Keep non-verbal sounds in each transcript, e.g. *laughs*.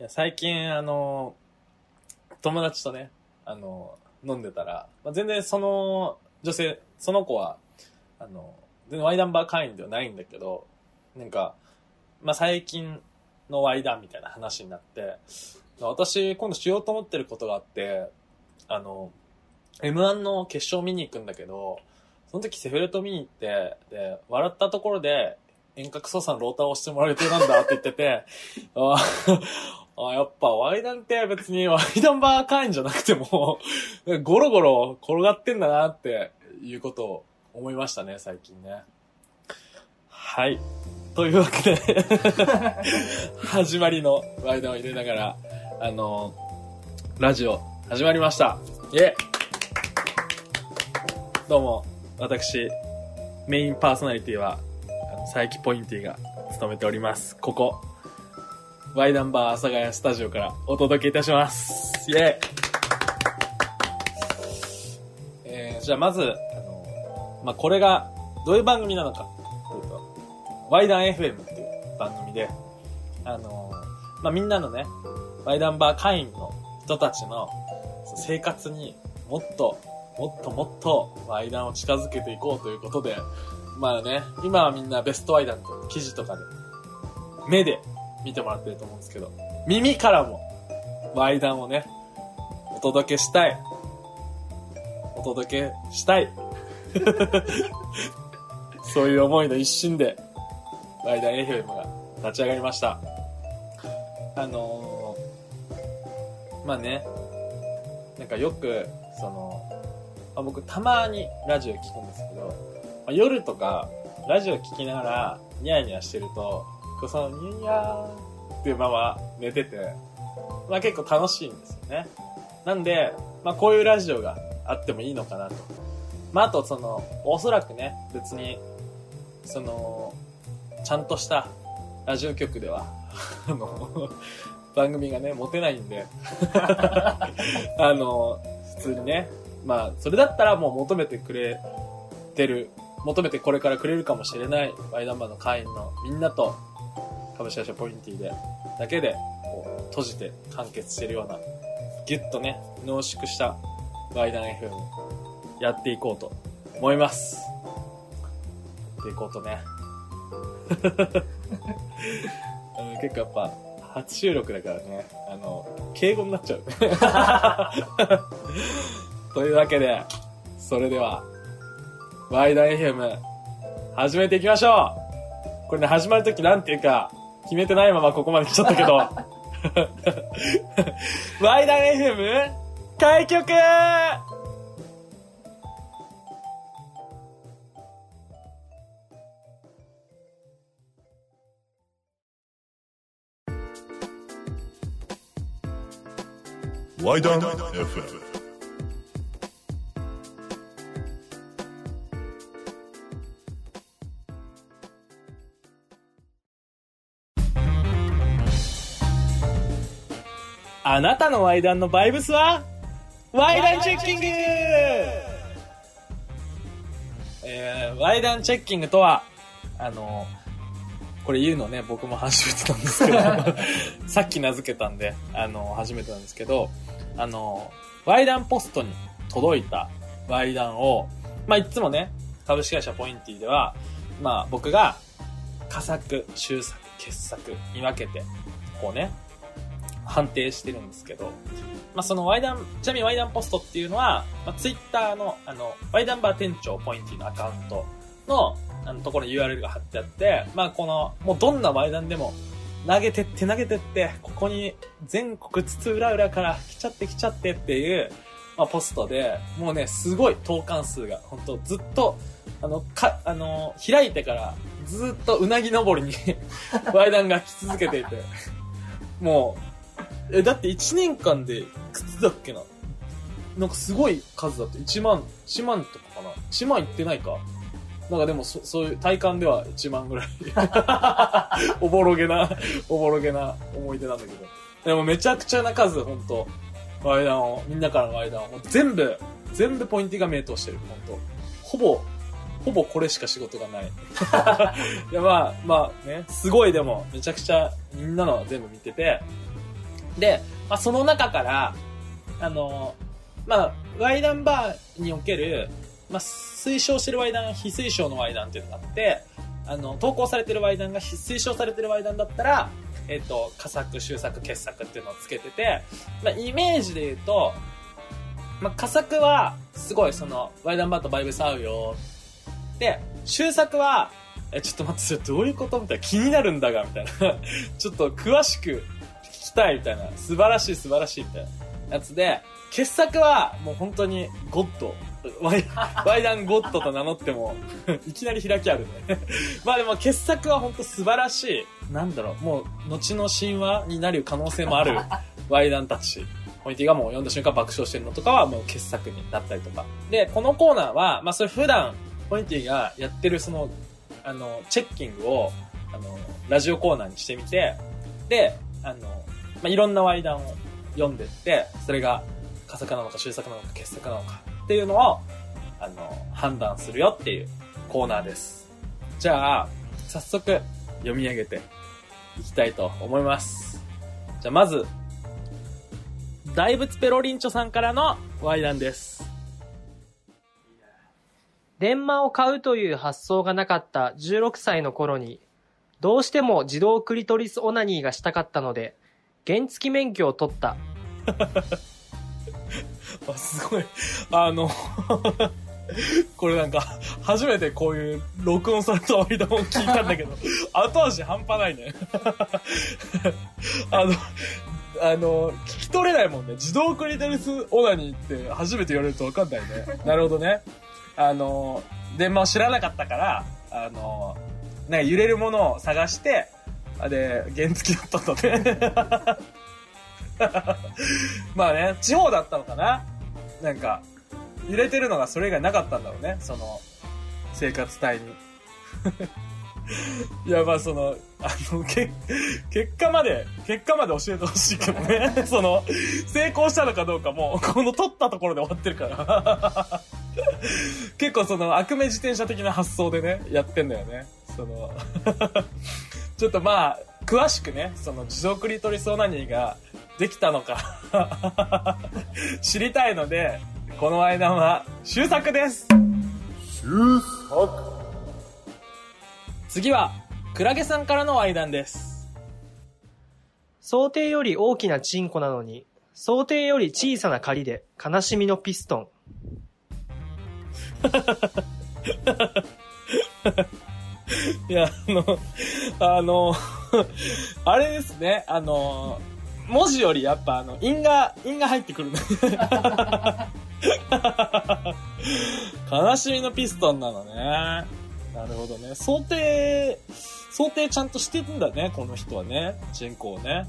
いや最近、あの、友達とね、あの、飲んでたら、まあ、全然その女性、その子は、あの、全然ワイダンバー会員ではないんだけど、なんか、まあ、最近のワイダンみたいな話になって、私、今度しようと思ってることがあって、あの、M1 の決勝見に行くんだけど、その時セフレと見に行って、で、笑ったところで、遠隔操作のローターを押してもらう予定なんだって言ってて、ああ、やっぱワイダンって別にワイダンバー会員じゃなくても、*laughs* ゴロゴロ転がってんだなっていうことを思いましたね、最近ね。はい。というわけで、*laughs* 始まりのワイダンを入れながら、あの、ラジオ始まりました。イェどうも、私、メインパーソナリティは、あの佐伯ポインティが務めております。ここ、ワイダンバー阿佐ヶ谷スタジオからお届けいたします。イェイえー、じゃあまず、あの、まあ、これが、どういう番組なのかというと、ワイダン FM っていう番組で、あの、まあ、みんなのね、ワイダンバー会員の人たちの生活にもっと、もっともっとワイダンを近づけていこうということで、まあね、今はみんなベストワイダンと記事とかで、目で見てもらってると思うんですけど、耳からもワイダンをね、お届けしたい。お届けしたい。*laughs* そういう思いの一心で、ワイダン FM が立ち上がりました。あのー、まあね、なんかよく、その、まあ、僕たまにラジオ聞くんですけど、まあ、夜とかラジオ聞きながらニヤニヤしてると、こそのニヤニヤーっていうまま寝てて、まあ結構楽しいんですよね。なんで、まあこういうラジオがあってもいいのかなと。まああとその、おそらくね、別に、その、ちゃんとしたラジオ局では、*laughs* あの、番組がね、持てないんで、*laughs* あの、普通にね、まあ、それだったらもう求めてくれてる、求めてこれからくれるかもしれないワイダンバーの会員のみんなと株式会社ポインティで、だけで、こう、閉じて完結してるような、ぎゅっとね、濃縮したワイダン FM やっていこうと思います。やっていこうとね。*laughs* 結構やっぱ、初収録だからね、あの、敬語になっちゃう。*laughs* というわけで、それでは、ワイダン FM、始めていきましょうこれね、始まるときなんていうか、決めてないままここまで来ちゃったけど、ワイダン FM、開局！ワイダン FM あなたのワイダンのバイブスは？ワイダンチェッキング！えー、ワイダンチェッキングとは、あの、これ言うのね、僕も初めてなんですけど、*laughs* さっき名付けたんで、あの、初めてなんですけど、あの、ワイダンポストに届いたワイダンを、まあ、いつもね、株式会社ポインティでは、まあ、僕が、佳作、中作、傑作に分けて、こうね、判定してるんですけど、まあ、そのワイダン、ちなみにワイダンポストっていうのは、まあ、ツイッターの、あの、ワイダンバー店長ポインティのアカウントの、あの、ところに URL が貼ってあって、まあ、この、もうどんなワイダンでも、投げてって投げてって、ここに全国津々浦々から来ちゃって来ちゃってっていう、まあ、ポストで、もうね、すごい投函数が、本当ずっと、あの、か、あの、開いてから、ずっとうなぎ登りに *laughs* ワイダンが来続けていて、もう、え、だって1年間で、いくつだっけな？なんかすごい数だって、1万、1万とかかな ?1 万いってないか？なんかでもそ、そういう体感では1万ぐらい。*laughs* おぼろげな、おぼろげな思い出なんだけど。でもめちゃくちゃな数、ほんと。ワイダンを、みんなからのワイダンを。全部、全部ポインティが名答してる、ほんと。ほぼ、ほぼこれしか仕事がない。*laughs* いや、まあ、まあね、すごいでも、めちゃくちゃみんなの全部見てて、で、まあ、その中から、あの、まあ、ワイダンバーにおける、まあ、推奨してるワイダン、非推奨のワイダンっていうのがあって、あの、投稿されてるワイダンが非推奨されてるワイダンだったら、えっ、と、佳作、終作、傑作っていうのをつけてて、まあ、イメージで言うと、まあ、佳作は、すごい、その、ワイダンバーとバイブス合うよ。で、終作は、え、ちょっと待って、それどういうことみたいな。気になるんだが、みたいな。*laughs* ちょっと詳しくたい、みたいな。素晴らしい、素晴らしい、みたいなやつで、傑作は、もう本当に、ゴッド。ワイ *laughs* ワイダンゴッドと名乗っても、*laughs* いきなり開きあるね。*laughs* まあでも、傑作は本当素晴らしい。なんだろう、もう、後の神話になる可能性もあるワイダンたち。ポインティがもう読んだ瞬間爆笑してるのとかはもう傑作になったりとか。で、このコーナーは、まあそれ普段、ポインティがやってるその、あの、チェッキングを、あの、ラジオコーナーにしてみて、で、あの、まあいろんなワイダンを読んでって、それが、佳作なのか終作なのか傑作なのかっていうのを、あの、判断するよっていうコーナーです。じゃあ、早速読み上げていきたいと思います。じゃあまず、大仏ペロリンチョさんからのワイダンです。電話を買うという発想がなかった16歳の頃に、どうしても自動クリトリスオナニーがしたかったので、原付免許を取った。*laughs* あ、すごい。あの、*laughs* これなんか、初めてこういう録音されたワイダンを聞いたんだけど、*laughs* 後味半端ないね。あの、あの、聞き取れないもんね。自動クリトリスオナニーって初めて言われると分かんないね。なるほどね。あの、電話を知らなかったから、あの、なんか揺れるものを探して、あで、原付だったんだね。*laughs* まあね、地方だったのかななんか、揺れてるのがそれ以外なかったんだろうね、その、生活帯に。*laughs* いや、まあその、あの、け、結果まで、結果まで教えてほしいけどね。*laughs* その、成功したのかどうかも、この取ったところで終わってるから。結構その、悪名自転車的な発想でね、やってんだよね。その、*laughs* ちょっとまあ、詳しくね、その自動クリトリスオナニーができたのか、*laughs* 知りたいので、この間は終作です終作次は、クラゲさんからの愛談です。想定より大きなチンコなのに、想定より小さな仮で悲しみのピストン。*laughs* *laughs* いや、あの、あの、*laughs* あれですね、あの、文字よりやっぱあの、韻が、韻が入ってくるね。悲しみのピストンなのね。なるほどね。想定、想定ちゃんとしてるんだね、この人はね。人口ね。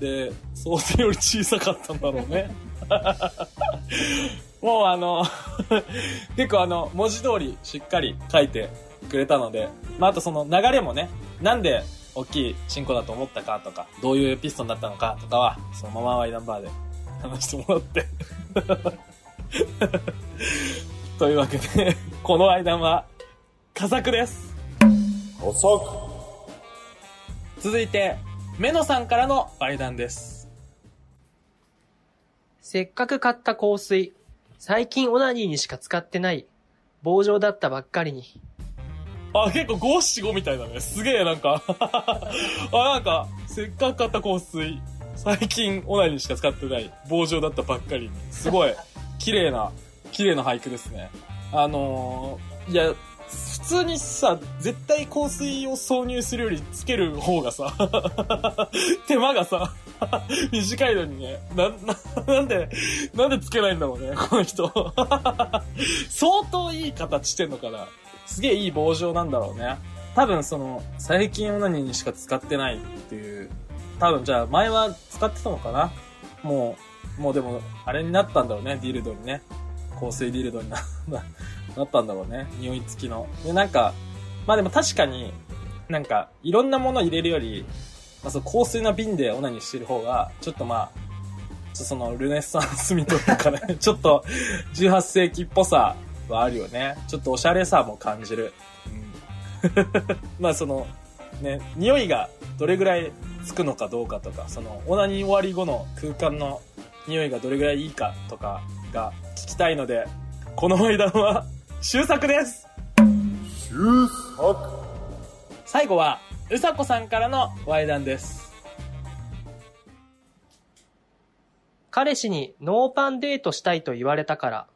で、想定より小さかったんだろうね。*laughs* もうあの、結構あの、文字通りしっかり書いてくれたので、まあ、あとその流れもね、なんで大きいチンコだと思ったかとか、どういうピストンだったのかとかは、そのままワイダンバーで *laughs* 話してもらって。*laughs* というわけで、このワイダンは、佳作です。佳作続いて、メノさんからのワイダンです。せっかく買った香水。最近オナニーにしか使ってない。棒状だったばっかりに。あ、結構五七五みたいだね。すげえなんか *laughs* あ、なんか、せっかく買った香水。最近オナニーしか使ってない。棒状だったばっかりに。すごい、綺麗な、綺麗な俳句ですね。あのー、いや、普通にさ、絶対香水を挿入するよりつける方がさ、*laughs* 手間がさ、*laughs* 短いのにね。な、な、なんで、なんでつけないんだろうね、この人。相当いい形してんのかな。すげえいい棒状なんだろうね。多分その、最近オナニーにしか使ってないっていう、多分じゃあ前は使ってたのかな？もう、もうでも、あれになったんだろうね、ディルドにね。香水ディルドにな、*laughs* なったんだろうね。匂い付きの。で、なんか、まあでも確かに、なんか、いろんなもの入れるより、まあ、そう香水の瓶でオナニーしてる方が、ちょっとまあ、そのルネッサンス味というかね、*laughs* ちょっと18世紀っぽさはあるよね。ちょっとおしゃれさも感じる。うん、*laughs* まあその、ね、匂いがどれぐらいつくのかどうかとか、その、オナニー終わり後の空間の匂いがどれぐらいいいかとかが聞きたいので、この間は秀作です秀作最後は、うさこさんからの猥談です。彼氏にノーパンデートしたいと言われたから、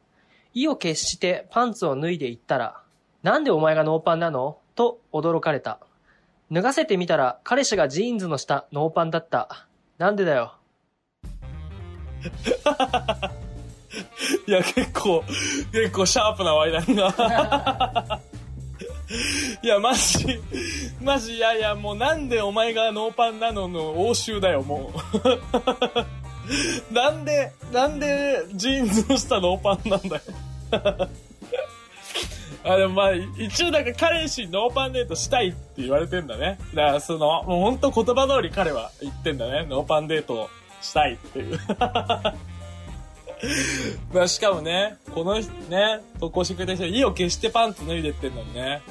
意を決してパンツを脱いでいったら、なんでお前がノーパンなの？と驚かれた。脱がせてみたら彼氏がジーンズの下ノーパンだった。なんでだよ？*laughs* いや、結構、結構シャープな猥談が。*laughs* いや、マジ、マジ、いやいや、もうなんでお前がノーパンなのの応酬だよ、もう。*laughs* なんで、なんでジーンズの下ノーパンなんだよ。*laughs* あ、でもまあ、一応なんか彼氏ノーパンデートしたいって言われてんだね。だからその、もう本当言葉通り彼は言ってんだね。ノーパンデートしたいっていう。*laughs* まあしかもね、このね、投稿してくれた人、意を決してパンツ脱いでってんのにね。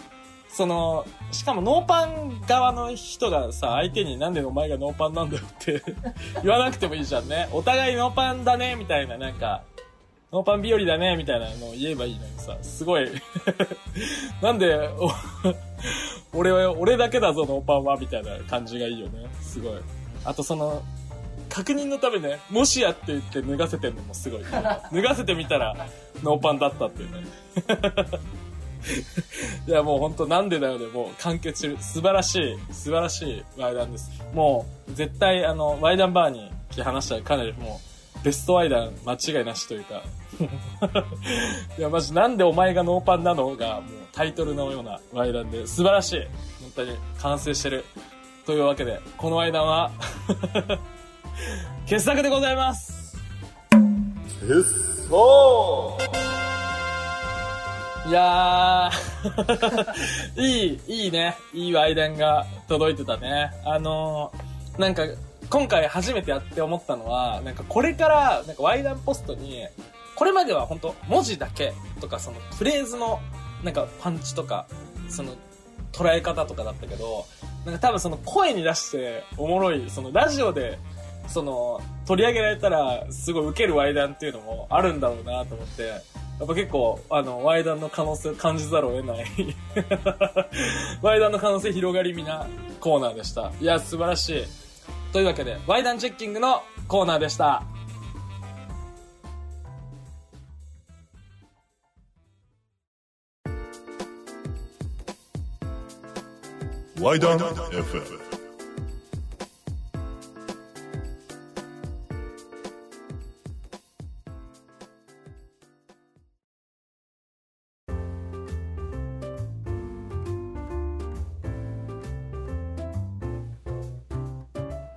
その、しかもノーパン側の人がさ、相手になんでお前がノーパンなんだよって *laughs* 言わなくてもいいじゃんね。お互いノーパンだね、みたいな、なんか、ノーパン日和だね、みたいなのを言えばいいのにさ、すごい、*laughs* なんで、*laughs* 俺は、俺だけだぞ、ノーパンは、みたいな感じがいいよね。すごい。あとその、確認のためね、もしやって言って脱がせてんのもすごい。脱がせてみたら、ノーパンだったっていうね。いや、もう本当なんでだよで、もう完結してる。素晴らしい、素晴らしいワイダンです。もう、絶対、あの、ワイダンバーに来話したらかなりもう、ベストワイダン間違いなしというか。*laughs* いや、マジなんでお前がノーパンなのが、もうタイトルのようなワイダンで、素晴らしい。本当に完成してる。というわけで、このワイダンは、*laughs* 傑作でございます傑作いやー、*laughs* いい、いいね。いいワイダンが届いてたね。あのーなんか、今回初めてやって思ったのは、なんかこれから、なんかワイダンポストに、これまでは本当文字だけとか、そのフレーズの、なんかパンチとか、その捉え方とかだったけど、なんか多分その声に出しておもろい、そのラジオで、その取り上げられたらすごい受けるワイダンっていうのもあるんだろうなと思って、やっぱ結構、あの、ワイダンの可能性感じざるを得ない。*laughs* ワイダンの可能性広がりみなコーナーでした。いや、素晴らしい。というわけで、ワイダンチェッキングのコーナーでした。ワイダン FM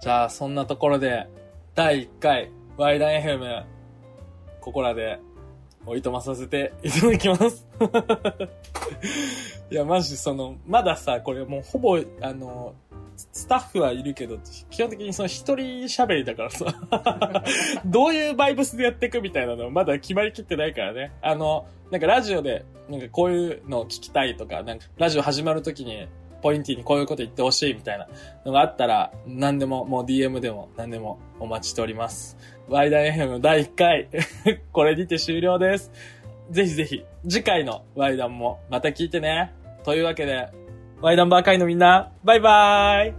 じゃあ、そんなところで、第1回、ワイダン FM、ここらで、おいとまさせていただきます。*laughs* いや、マジその、まださ、これもうほぼ、あの、スタッフはいるけど、基本的にその一人喋りだからさ、*laughs* どういうバイブスでやっていくみたいなのまだ決まりきってないからね。あの、なんかラジオで、なんかこういうのを聞きたいとか、なんかラジオ始まるときに、ポインティにこういうこと言ってほしいみたいなのがあったら、何でも、もう DM でも何でもお待ちしております。ワイダン FM 第1回、*laughs* これにて終了です。ぜひぜひ、次回のワイダンもまた聞いてね。というわけで、ワイダンバー会のみんな、バイバーイ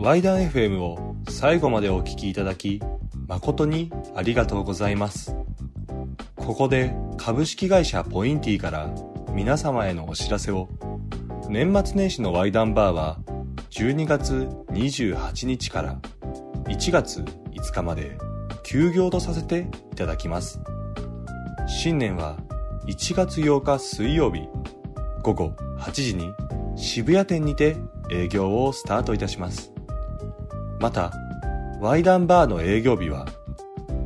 ワイダン FM を最後までお聞きいただき、誠にありがとうございます。ここで株式会社ポインティから皆様へのお知らせを。年末年始のワイダンバーは12月28日から1月5日まで休業とさせていただきます。新年は1月8日水曜日午後8時に渋谷店にて営業をスタートいたします。また、ワイダンバーの営業日は、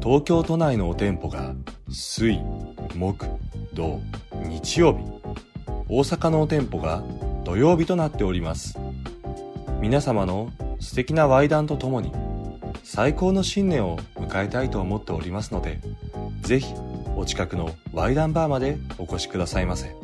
東京都内のお店舗が水、木、土、日曜日、大阪のお店舗が土曜日となっております。皆様の素敵なワイダンとともに、最高の新年を迎えたいと思っておりますので、ぜひお近くのワイダンバーまでお越しくださいませ。